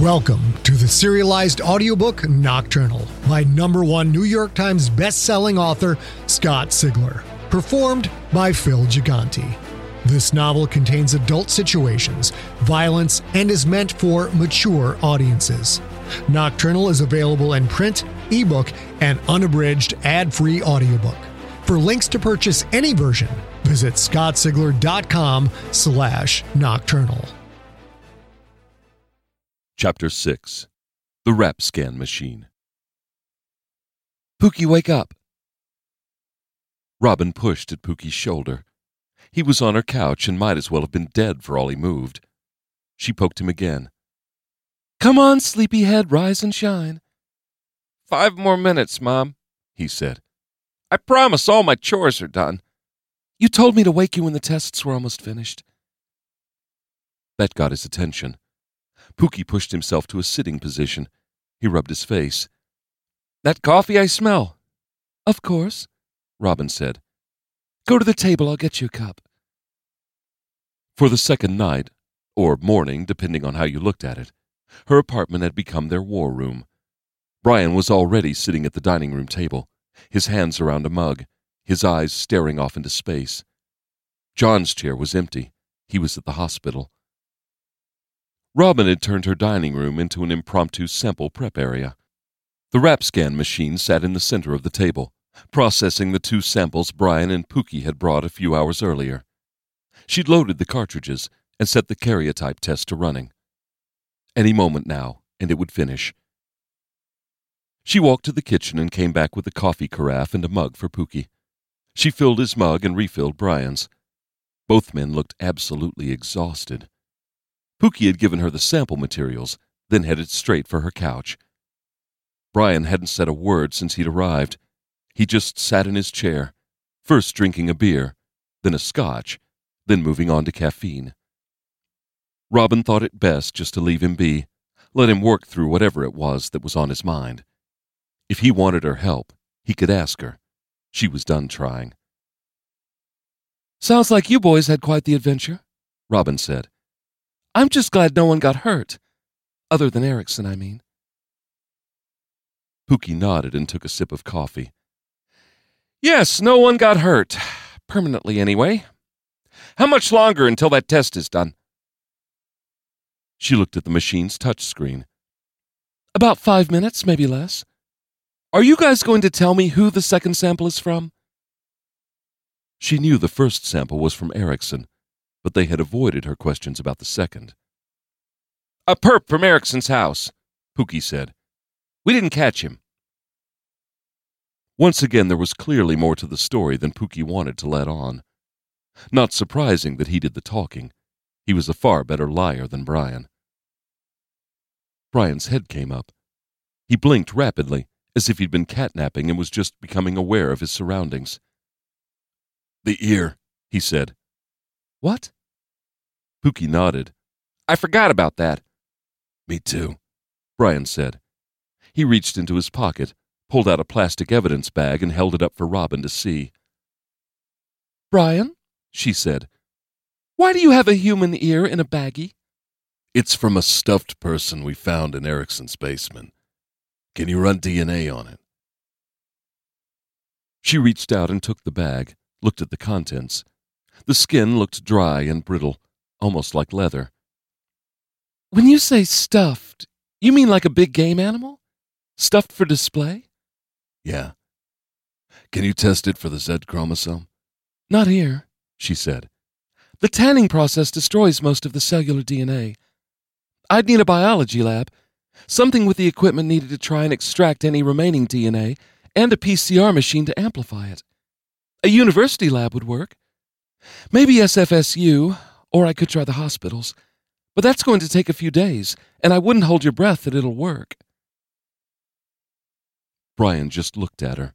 Welcome to the serialized audiobook Nocturnal by number one New York Times bestselling author Scott Sigler, performed by Phil Gigante. This novel contains adult situations, violence, and is meant for mature audiences. Nocturnal is available in print, ebook, and unabridged ad-free audiobook. For links to purchase any version, visit scottsigler.com slash nocturnal. Chapter 6 The Rap Scan Machine. Pookie, wake up! Robin pushed at Pookie's shoulder. He was on her couch and might as well have been dead for all he moved. She poked him again. Come on, sleepyhead, rise and shine. Five more minutes, Mom, he said. I promise all my chores are done. You told me to wake you when the tests were almost finished. That got his attention. Pookie pushed himself to a sitting position. He rubbed his face. That coffee I smell. Of course, Robin said. Go to the table, I'll get you a cup. For the second night, or morning, depending on how you looked at it, her apartment had become their war room. Bryan was already sitting at the dining room table, his hands around a mug, his eyes staring off into space. John's chair was empty. He was at the hospital. Robin had turned her dining room into an impromptu sample prep area. The rap scan machine sat in the center of the table, processing the two samples Bryan and Pookie had brought a few hours earlier. She'd loaded the cartridges and set the karyotype test to running. Any moment now, and it would finish. She walked to the kitchen and came back with a coffee carafe and a mug for Pookie. She filled his mug and refilled Bryan's. Both men looked absolutely exhausted. Pookie had given her the sample materials, then headed straight for her couch. Bryan hadn't said a word since he'd arrived. He just sat in his chair, first drinking a beer, then a scotch, then moving on to caffeine. Robin thought it best just to leave him be, let him work through whatever it was that was on his mind. If he wanted her help, he could ask her. She was done trying. Sounds like you boys had quite the adventure, Robin said. I'm just glad no one got hurt. Other than Erickson, I mean. Pookie nodded and took a sip of coffee. Yes, no one got hurt. Permanently, anyway. How much longer until that test is done? She looked at the machine's touch screen. About five minutes, maybe less. Are you guys going to tell me who the second sample is from? She knew the first sample was from Erickson, but they had avoided her questions about the second. A perp from Erickson's house, Pookie said. We didn't catch him. Once again, there was clearly more to the story than Pookie wanted to let on. Not surprising that he did the talking. He was a far better liar than Bryan. Bryan's head came up. He blinked rapidly, as if he'd been catnapping and was just becoming aware of his surroundings. The ear, he said. What? Pookie nodded. I forgot about that. Me too, Bryan said. He reached into his pocket, pulled out a plastic evidence bag, and held it up for Robin to see. Bryan, she said, why do you have a human ear in a baggie? It's from a stuffed person we found in Erickson's basement. Can you run DNA on it? She reached out and took the bag, looked at the contents, the skin looked dry and brittle, almost like leather. When you say stuffed, you mean like a big game animal? Stuffed for display? Yeah. Can you test it for the Z chromosome? Not here, she said. The tanning process destroys most of the cellular DNA. I'd need a biology lab, something with the equipment needed to try and extract any remaining DNA, and a PCR machine to amplify it. A university lab would work. Maybe SFSU, or I could try the hospitals. But that's going to take a few days, and I wouldn't hold your breath that it'll work. Bryan just looked at her.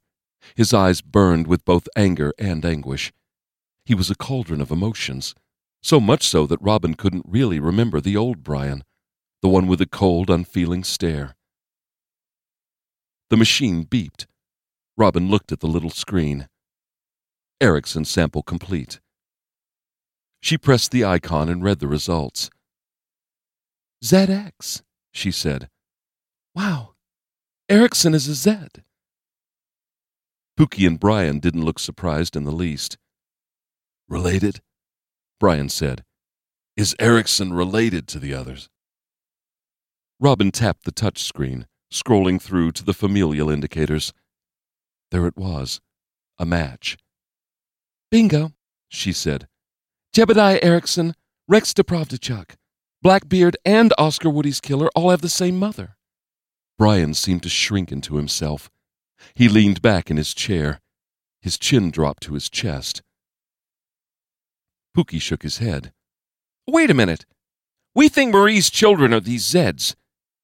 His eyes burned with both anger and anguish. He was a cauldron of emotions, so much so that Robin couldn't really remember the old Bryan, the one with the cold, unfeeling stare. The machine beeped. Robin looked at the little screen. Erickson sample complete. She pressed the icon and read the results. ZX, she said. Wow, Erickson is a Zed. Pookie and Bryan didn't look surprised in the least. Related? Bryan said. Is Erickson related to the others? Robin tapped the touch screen, scrolling through to the familial indicators. There it was, a match. Bingo, she said. Jebediah Erickson, Rex Deprovdechuk, Blackbeard, and Oscar Woody's killer all have the same mother. Bryan seemed to shrink into himself. He leaned back in his chair. His chin dropped to his chest. Pookie shook his head. Wait a minute. We think Marie's children are these Zeds.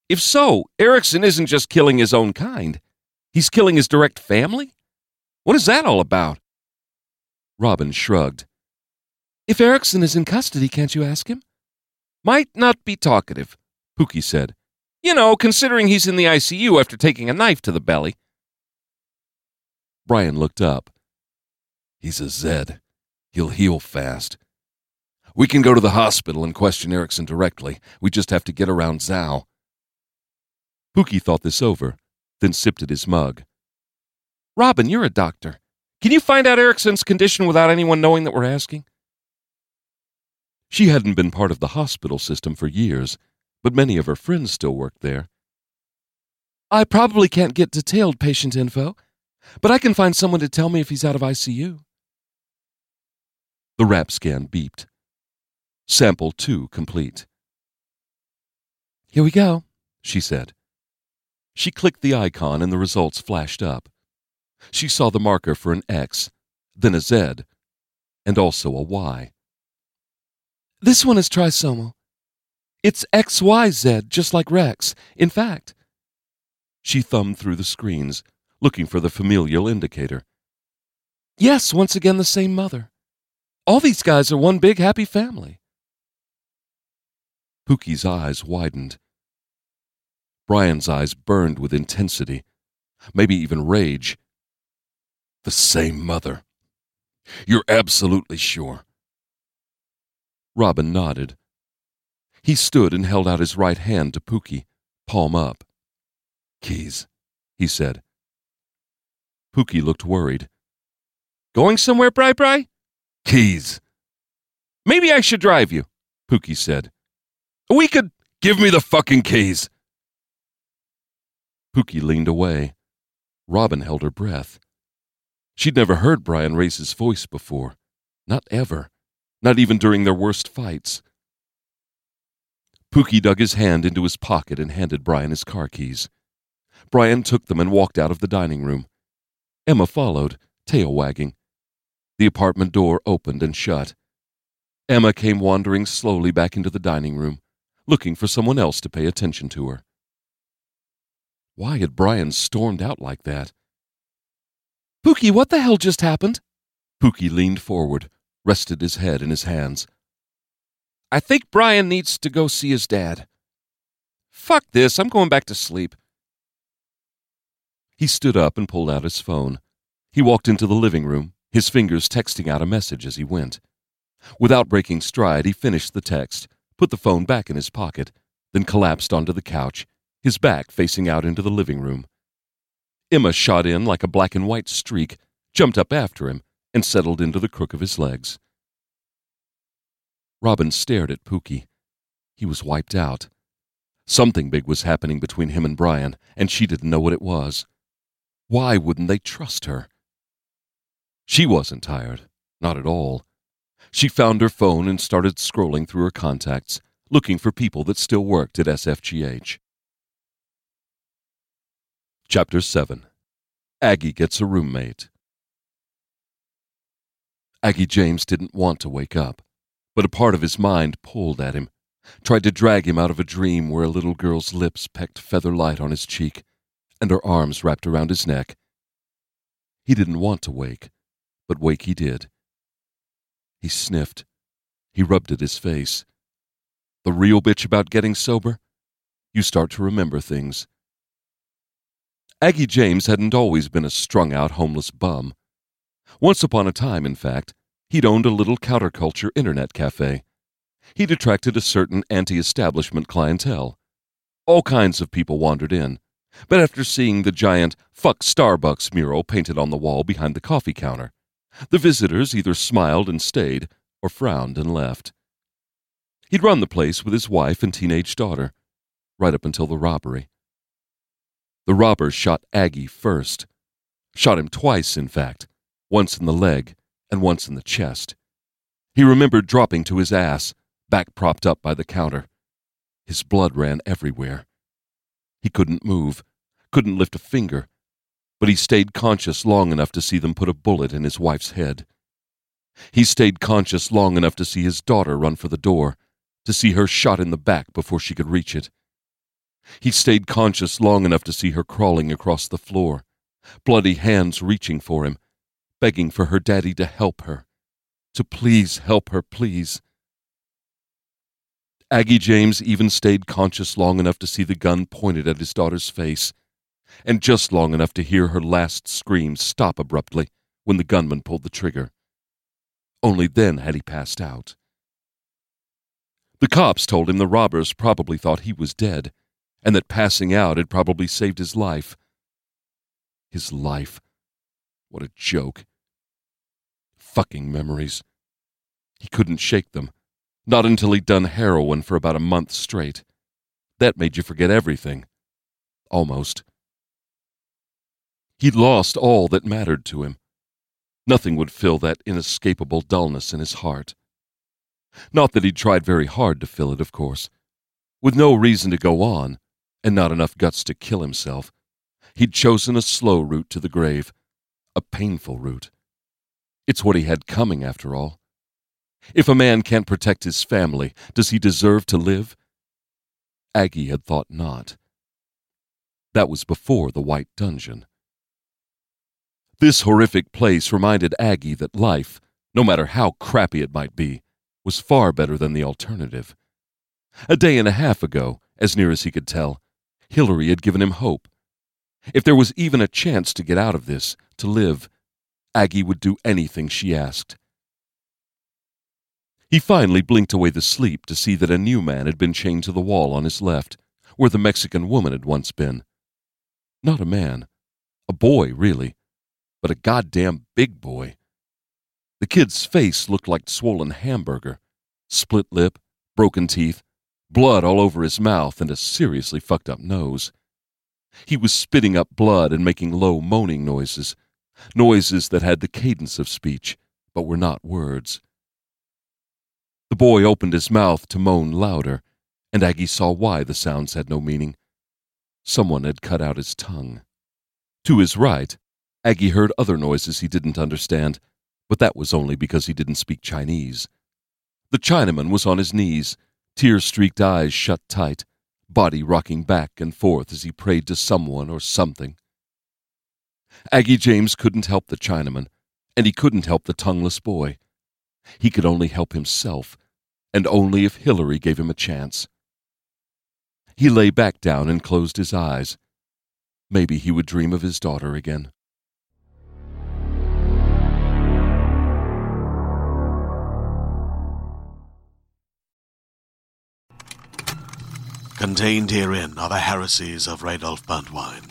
If so, Erickson isn't just killing his own kind. He's killing his direct family? What is that all about? Robin shrugged. If Erickson is in custody, can't you ask him? Might not be talkative, Pookie said. You know, considering he's in the ICU after taking a knife to the belly. Bryan looked up. He's a Zed. He'll heal fast. We can go to the hospital and question Erickson directly. We just have to get around Zou. Pookie thought this over, then sipped at his mug. Robin, you're a doctor. Can you find out Erickson's condition without anyone knowing that we're asking? She hadn't been part of the hospital system for years, but many of her friends still worked there. I probably can't get detailed patient info, but I can find someone to tell me if he's out of ICU. The RAP scan beeped. Sample 2 complete. Here we go, she said. She clicked the icon and the results flashed up. She saw the marker for an X, then a Z, and also a Y. This one is trisomal. It's XYZ, just like Rex. In fact, she thumbed through the screens, looking for the familial indicator. Yes, once again, the same mother. All these guys are one big happy family. Pookie's eyes widened. Bryan's eyes burned with intensity, maybe even rage. The same mother. You're absolutely sure. Robin nodded. He stood and held out his right hand to Pookie, palm up. Keys, he said. Pookie looked worried. Going somewhere, Bri Bri? Keys. Maybe I should drive you, Pookie said. We could give me the fucking keys. Pookie leaned away. Robin held her breath. She'd never heard Bryan raise his voice before. Not ever. Not even during their worst fights. Pookie dug his hand into his pocket and handed Bryan his car keys. Bryan took them and walked out of the dining room. Emma followed, tail wagging. The apartment door opened and shut. Emma came wandering slowly back into the dining room, looking for someone else to pay attention to her. Why had Bryan stormed out like that? Pookie, what the hell just happened? Pookie leaned forward, rested his head in his hands. I think Bryan needs to go see his dad. Fuck this, I'm going back to sleep. He stood up and pulled out his phone. He walked into the living room, his fingers texting out a message as he went. Without breaking stride, he finished the text, put the phone back in his pocket, then collapsed onto the couch his back facing out into the living room. Emma shot in like a black and white streak, jumped up after him, and settled into the crook of his legs. Robin stared at Pookie. He was wiped out. Something big was happening between him and Bryan, and she didn't know what it was. Why wouldn't they trust her? She wasn't tired, not at all. She found her phone and started scrolling through her contacts, looking for people that still worked at SFGH. Chapter 7 Aggie Gets a Roommate. Aggie James didn't want to wake up, but a part of his mind pulled at him, tried to drag him out of a dream where a little girl's lips pecked feather light on his cheek and her arms wrapped around his neck. He didn't want to wake, but wake he did. He sniffed. He rubbed at his face. The real bitch about getting sober? You start to remember things Aggie James hadn't always been a strung out homeless bum. Once upon a time, in fact, he'd owned a little counterculture internet cafe. He'd attracted a certain anti establishment clientele. All kinds of people wandered in, but after seeing the giant Fuck Starbucks mural painted on the wall behind the coffee counter, the visitors either smiled and stayed or frowned and left. He'd run the place with his wife and teenage daughter, right up until the robbery. The robbers shot Aggie first. Shot him twice, in fact, once in the leg and once in the chest. He remembered dropping to his ass, back propped up by the counter. His blood ran everywhere. He couldn't move, couldn't lift a finger, but he stayed conscious long enough to see them put a bullet in his wife's head. He stayed conscious long enough to see his daughter run for the door, to see her shot in the back before she could reach it. He stayed conscious long enough to see her crawling across the floor, bloody hands reaching for him, begging for her daddy to help her, to please help her, please. Aggie James even stayed conscious long enough to see the gun pointed at his daughter's face, and just long enough to hear her last scream stop abruptly when the gunman pulled the trigger. Only then had he passed out. The cops told him the robbers probably thought he was dead, and that passing out had probably saved his life. His life. What a joke. Fucking memories. He couldn't shake them. Not until he'd done heroin for about a month straight. That made you forget everything. Almost. He'd lost all that mattered to him. Nothing would fill that inescapable dullness in his heart. Not that he'd tried very hard to fill it, of course. With no reason to go on, and not enough guts to kill himself, he'd chosen a slow route to the grave, a painful route. It's what he had coming, after all. If a man can't protect his family, does he deserve to live? Aggie had thought not. That was before the White Dungeon. This horrific place reminded Aggie that life, no matter how crappy it might be, was far better than the alternative. A day and a half ago, as near as he could tell, Hillary had given him hope. If there was even a chance to get out of this, to live, Aggie would do anything she asked. He finally blinked away the sleep to see that a new man had been chained to the wall on his left, where the Mexican woman had once been. Not a man, a boy, really, but a goddamn big boy. The kid's face looked like swollen hamburger, split lip, broken teeth, blood all over his mouth, and a seriously fucked up nose. He was spitting up blood and making low moaning noises, noises that had the cadence of speech, but were not words. The boy opened his mouth to moan louder, and Aggie saw why the sounds had no meaning. Someone had cut out his tongue. To his right, Aggie heard other noises he didn't understand, but that was only because he didn't speak Chinese. The Chinaman was on his knees, tear streaked eyes shut tight, body rocking back and forth as he prayed to someone or something. Aggie James couldn't help the Chinaman, and he couldn't help the tongueless boy. He could only help himself, and only if Hillary gave him a chance. He lay back down and closed his eyes. Maybe he would dream of his daughter again. Contained herein are the heresies of Radolf Burntwine,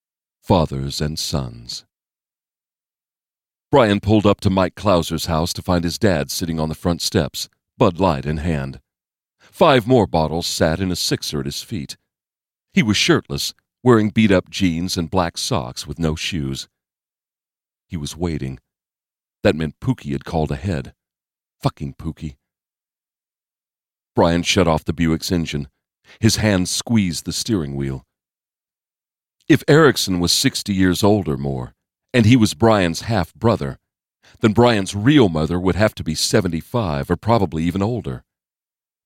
Fathers and Sons Bryan pulled up to Mike Clauser's house to find his dad sitting on the front steps, Bud Light in hand. Five more bottles sat in a sixer at his feet. He was shirtless, wearing beat up jeans and black socks with no shoes. He was waiting. That meant Pookie had called ahead. Fucking Pookie. Bryan shut off the Buick's engine. His hands squeezed the steering wheel. If Erickson was 60 years old or more, and he was Bryan's half brother, then Bryan's real mother would have to be 75 or probably even older.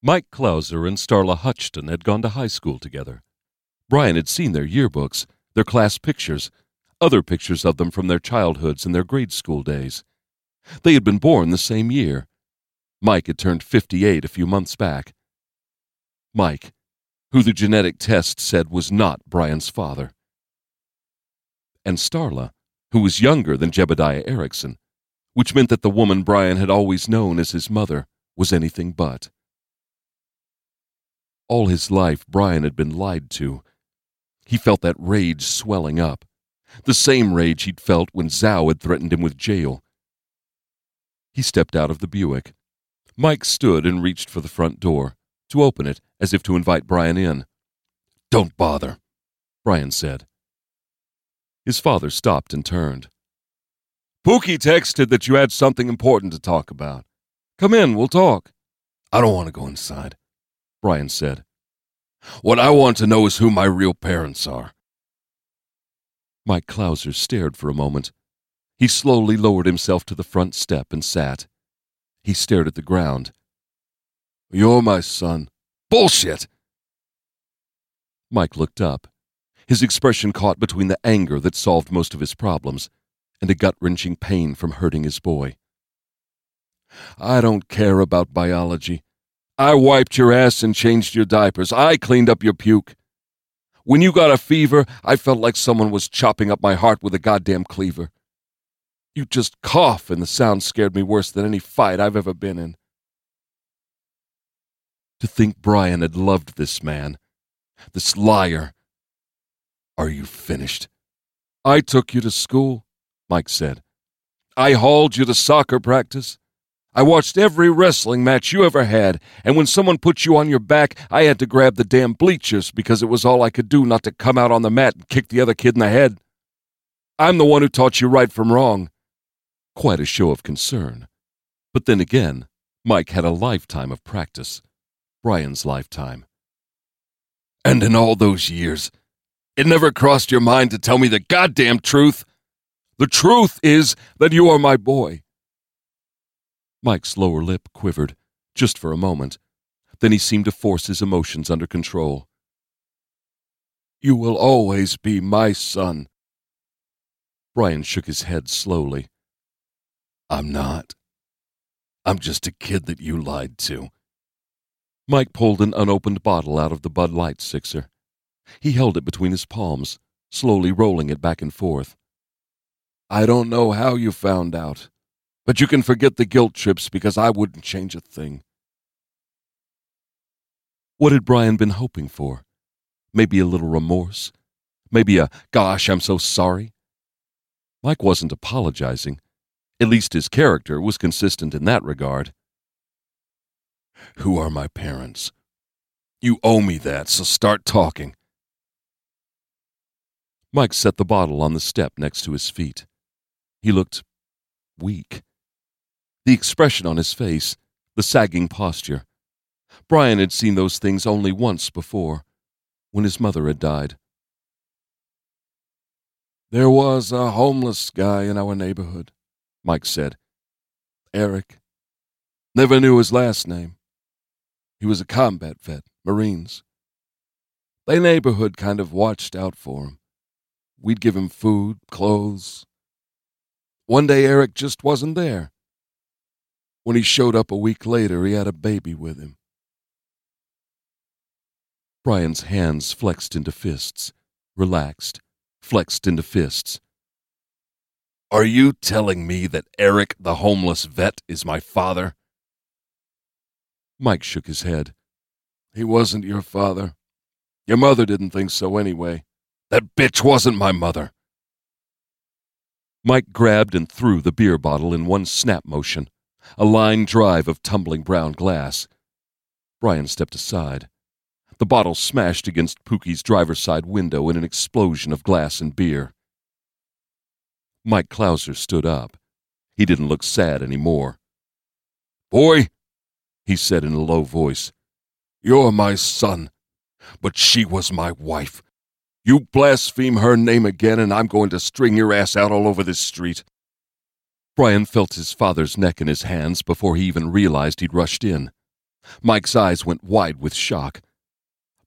Mike Clauser and Starla Hutchton had gone to high school together. Bryan had seen their yearbooks, their class pictures, other pictures of them from their childhoods and their grade school days. They had been born the same year. Mike had turned 58 a few months back. Mike, who the genetic test said was not Bryan's father. And Starla, who was younger than Jebediah Erickson, which meant that the woman Bryan had always known as his mother was anything but. All his life, Bryan had been lied to. He felt that rage swelling up, the same rage he'd felt when Zou had threatened him with jail. He stepped out of the Buick. Mike stood and reached for the front door, to open it as if to invite Bryan in. Don't bother, Bryan said. His father stopped and turned. Pookie texted that you had something important to talk about. Come in, we'll talk. I don't want to go inside, Bryan said. What I want to know is who my real parents are. Mike Clauser stared for a moment. He slowly lowered himself to the front step and sat. He stared at the ground. You're my son. Bullshit! Mike looked up, his expression caught between the anger that solved most of his problems and a gut wrenching pain from hurting his boy. I don't care about biology. I wiped your ass and changed your diapers. I cleaned up your puke. When you got a fever, I felt like someone was chopping up my heart with a goddamn cleaver. You just cough, and the sound scared me worse than any fight I've ever been in. To think Bryan had loved this man, this liar. Are you finished? I took you to school, Mike said. I hauled you to soccer practice. I watched every wrestling match you ever had, and when someone put you on your back, I had to grab the damn bleachers because it was all I could do not to come out on the mat and kick the other kid in the head. I'm the one who taught you right from wrong. Quite a show of concern. But then again, Mike had a lifetime of practice. Bryan's lifetime. And in all those years, it never crossed your mind to tell me the goddamn truth. The truth is that you are my boy. Mike's lower lip quivered, just for a moment. Then he seemed to force his emotions under control. You will always be my son. Bryan shook his head slowly. I'm not. I'm just a kid that you lied to. Mike pulled an unopened bottle out of the Bud Light sixer. He held it between his palms, slowly rolling it back and forth. I don't know how you found out. But you can forget the guilt trips because I wouldn't change a thing. What had Bryan been hoping for? Maybe a little remorse? Maybe a, gosh, I'm so sorry? Mike wasn't apologizing. At least his character was consistent in that regard. Who are my parents? You owe me that, so start talking. Mike set the bottle on the step next to his feet. He looked weak the expression on his face, the sagging posture. Bryan had seen those things only once before, when his mother had died. There was a homeless guy in our neighborhood, Mike said. Eric. Never knew his last name. He was a combat vet, Marines. The neighborhood kind of watched out for him. We'd give him food, clothes. One day Eric just wasn't there. When he showed up a week later, he had a baby with him. Bryan's hands flexed into fists, relaxed, flexed into fists. Are you telling me that Eric, the homeless vet, is my father? Mike shook his head. He wasn't your father. Your mother didn't think so anyway. That bitch wasn't my mother. Mike grabbed and threw the beer bottle in one snap motion a line drive of tumbling brown glass. Bryan stepped aside. The bottle smashed against Pookie's driver's side window in an explosion of glass and beer. Mike Clauser stood up. He didn't look sad anymore. Boy, he said in a low voice, you're my son, but she was my wife. You blaspheme her name again, and I'm going to string your ass out all over this street. Bryan felt his father's neck in his hands before he even realized he'd rushed in. Mike's eyes went wide with shock.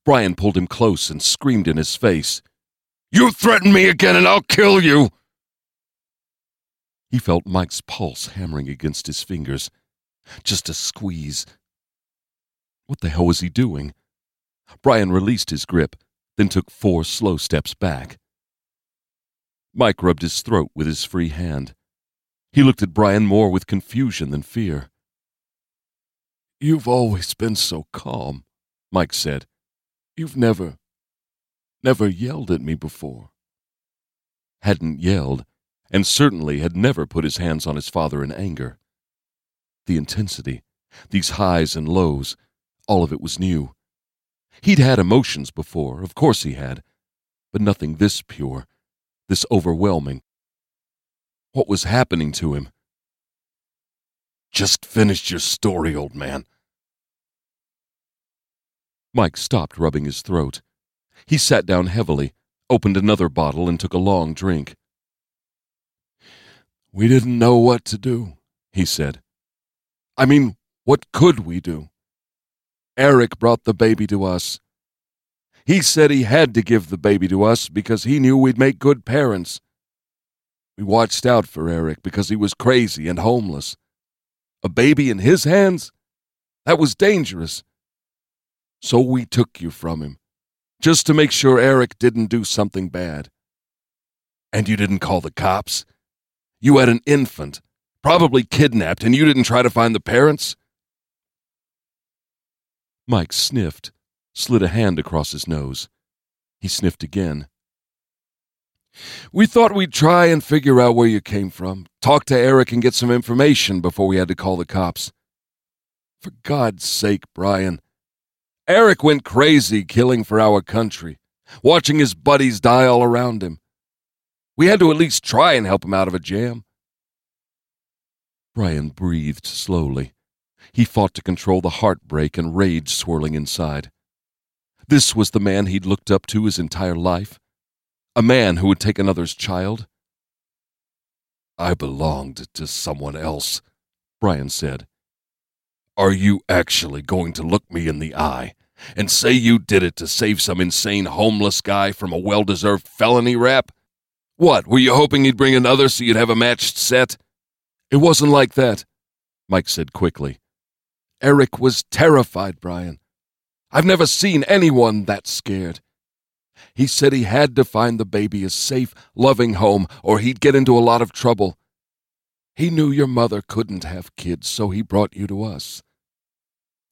Bryan pulled him close and screamed in his face. You threaten me again and I'll kill you! He felt Mike's pulse hammering against his fingers. Just a squeeze. What the hell was he doing? Bryan released his grip, then took four slow steps back. Mike rubbed his throat with his free hand. He looked at Bryan more with confusion than fear. You've always been so calm, Mike said. You've never, never yelled at me before. Hadn't yelled, and certainly had never put his hands on his father in anger. The intensity, these highs and lows, all of it was new. He'd had emotions before, of course he had, but nothing this pure, this overwhelming. What was happening to him? Just finished your story, old man. Mike stopped rubbing his throat. He sat down heavily, opened another bottle, and took a long drink. We didn't know what to do, he said. I mean, what could we do? Eric brought the baby to us. He said he had to give the baby to us because he knew we'd make good parents. We watched out for Eric because he was crazy and homeless. A baby in his hands? That was dangerous. So we took you from him, just to make sure Eric didn't do something bad. And you didn't call the cops? You had an infant, probably kidnapped, and you didn't try to find the parents? Mike sniffed, slid a hand across his nose. He sniffed again. We thought we'd try and figure out where you came from, talk to Eric and get some information before we had to call the cops. For God's sake, Bryan. Eric went crazy killing for our country, watching his buddies die all around him. We had to at least try and help him out of a jam. Bryan breathed slowly. He fought to control the heartbreak and rage swirling inside. This was the man he'd looked up to his entire life. A man who would take another's child. I belonged to someone else, Bryan said. Are you actually going to look me in the eye and say you did it to save some insane homeless guy from a well deserved felony rap? What, were you hoping he'd bring another so you'd have a matched set? It wasn't like that, Mike said quickly. Eric was terrified, Bryan. I've never seen anyone that scared. He said he had to find the baby a safe, loving home, or he'd get into a lot of trouble. He knew your mother couldn't have kids, so he brought you to us.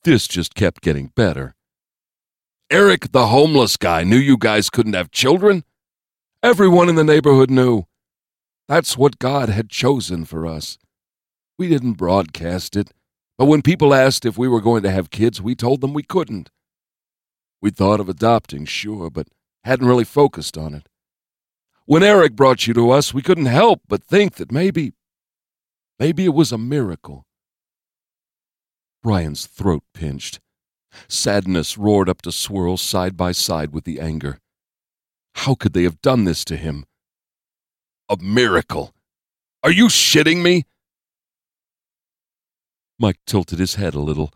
This just kept getting better. Eric, the homeless guy, knew you guys couldn't have children? Everyone in the neighborhood knew. That's what God had chosen for us. We didn't broadcast it, but when people asked if we were going to have kids, we told them we couldn't. We thought of adopting, sure, but hadn't really focused on it. When Eric brought you to us, we couldn't help but think that maybe, maybe it was a miracle. Bryan's throat pinched. Sadness roared up to swirl side by side with the anger. How could they have done this to him? A miracle. Are you shitting me? Mike tilted his head a little,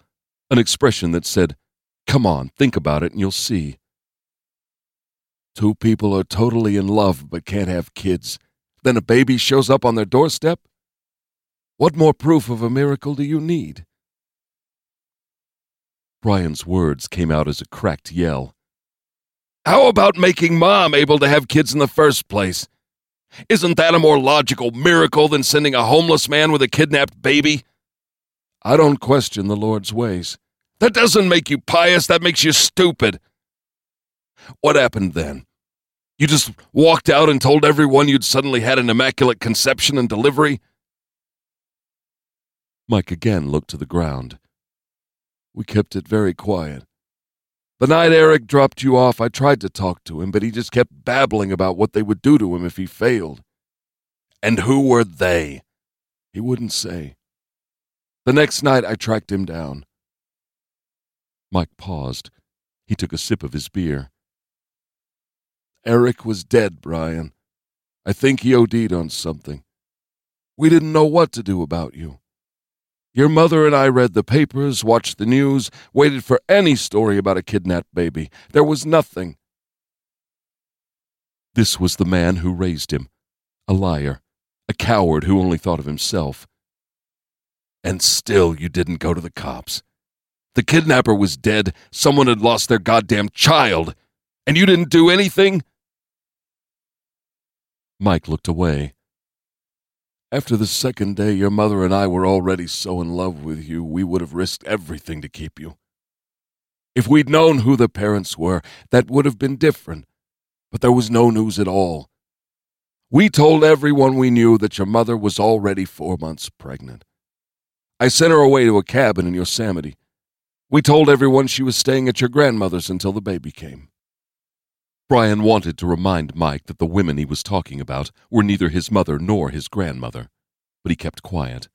an expression that said, Come on, think about it and you'll see. Two people are totally in love but can't have kids. Then a baby shows up on their doorstep? What more proof of a miracle do you need? Bryan's words came out as a cracked yell. How about making mom able to have kids in the first place? Isn't that a more logical miracle than sending a homeless man with a kidnapped baby? I don't question the Lord's ways. That doesn't make you pious, that makes you stupid. What happened then? You just walked out and told everyone you'd suddenly had an immaculate conception and delivery? Mike again looked to the ground. We kept it very quiet. The night Eric dropped you off, I tried to talk to him, but he just kept babbling about what they would do to him if he failed. And who were they? He wouldn't say. The next night, I tracked him down. Mike paused. He took a sip of his beer. Eric was dead, Bryan. I think he OD'd on something. We didn't know what to do about you. Your mother and I read the papers, watched the news, waited for any story about a kidnapped baby. There was nothing. This was the man who raised him, a liar, a coward who only thought of himself. And still you didn't go to the cops. The kidnapper was dead, someone had lost their goddamn child, and you didn't do anything? Mike looked away. After the second day, your mother and I were already so in love with you, we would have risked everything to keep you. If we'd known who the parents were, that would have been different. But there was no news at all. We told everyone we knew that your mother was already four months pregnant. I sent her away to a cabin in Yosemite. We told everyone she was staying at your grandmother's until the baby came. Bryan wanted to remind Mike that the women he was talking about were neither his mother nor his grandmother, but he kept quiet.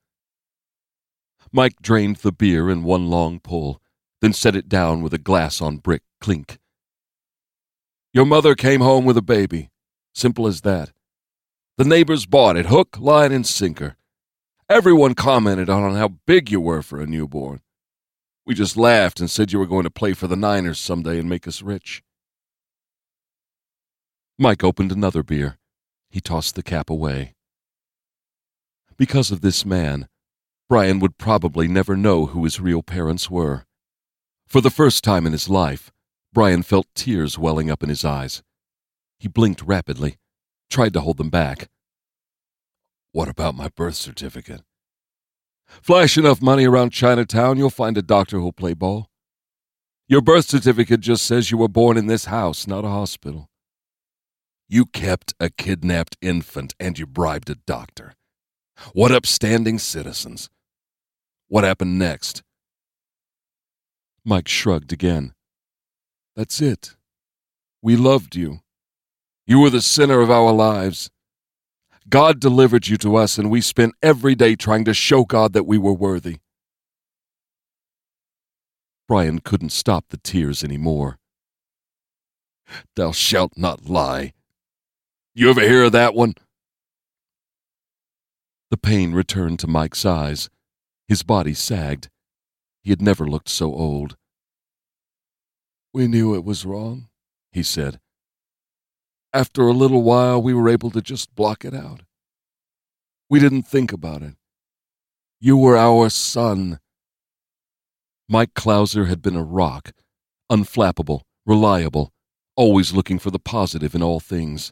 Mike drained the beer in one long pull, then set it down with a glass on brick clink. Your mother came home with a baby. Simple as that. The neighbors bought it, hook, line, and sinker. Everyone commented on how big you were for a newborn. We just laughed and said you were going to play for the Niners someday and make us rich. Mike opened another beer. He tossed the cap away. Because of this man, Bryan would probably never know who his real parents were. For the first time in his life, Bryan felt tears welling up in his eyes. He blinked rapidly, tried to hold them back. What about my birth certificate? Flash enough money around Chinatown, you'll find a doctor who'll play ball. Your birth certificate just says you were born in this house, not a hospital. You kept a kidnapped infant and you bribed a doctor. What upstanding citizens. What happened next? Mike shrugged again. That's it. We loved you. You were the center of our lives. God delivered you to us, and we spent every day trying to show God that we were worthy. Bryan couldn't stop the tears any more. Thou shalt not lie, you ever hear of that one? The pain returned to Mike's eyes. His body sagged. He had never looked so old. We knew it was wrong, he said. After a little while, we were able to just block it out. We didn't think about it. You were our son. Mike Clauser had been a rock, unflappable, reliable, always looking for the positive in all things.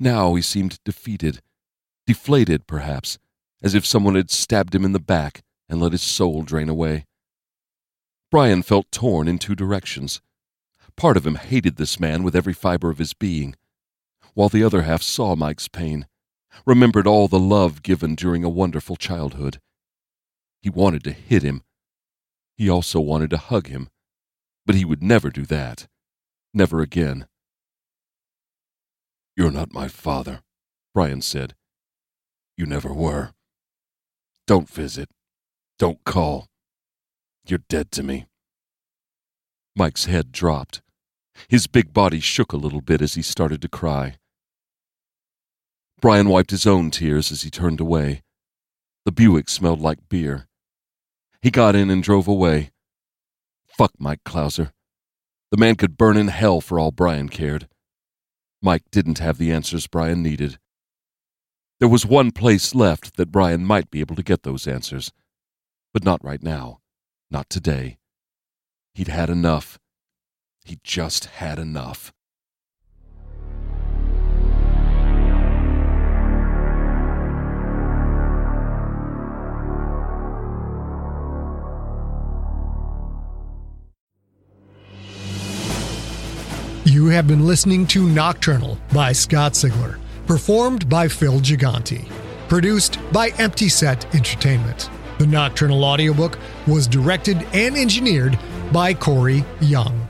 Now he seemed defeated, deflated perhaps, as if someone had stabbed him in the back and let his soul drain away. Bryan felt torn in two directions. Part of him hated this man with every fiber of his being, while the other half saw Mike's pain, remembered all the love given during a wonderful childhood. He wanted to hit him. He also wanted to hug him, but he would never do that. Never again. You're not my father, Bryan said. You never were. Don't visit. Don't call. You're dead to me. Mike's head dropped. His big body shook a little bit as he started to cry. Bryan wiped his own tears as he turned away. The Buick smelled like beer. He got in and drove away. Fuck Mike Clauser. The man could burn in hell for all Bryan cared. Mike didn't have the answers Bryan needed. There was one place left that Bryan might be able to get those answers. But not right now. Not today. He'd had enough. He just had enough. You have been listening to Nocturnal by Scott Sigler, performed by Phil Gigante, produced by Empty Set Entertainment. The Nocturnal audiobook was directed and engineered by Corey Young.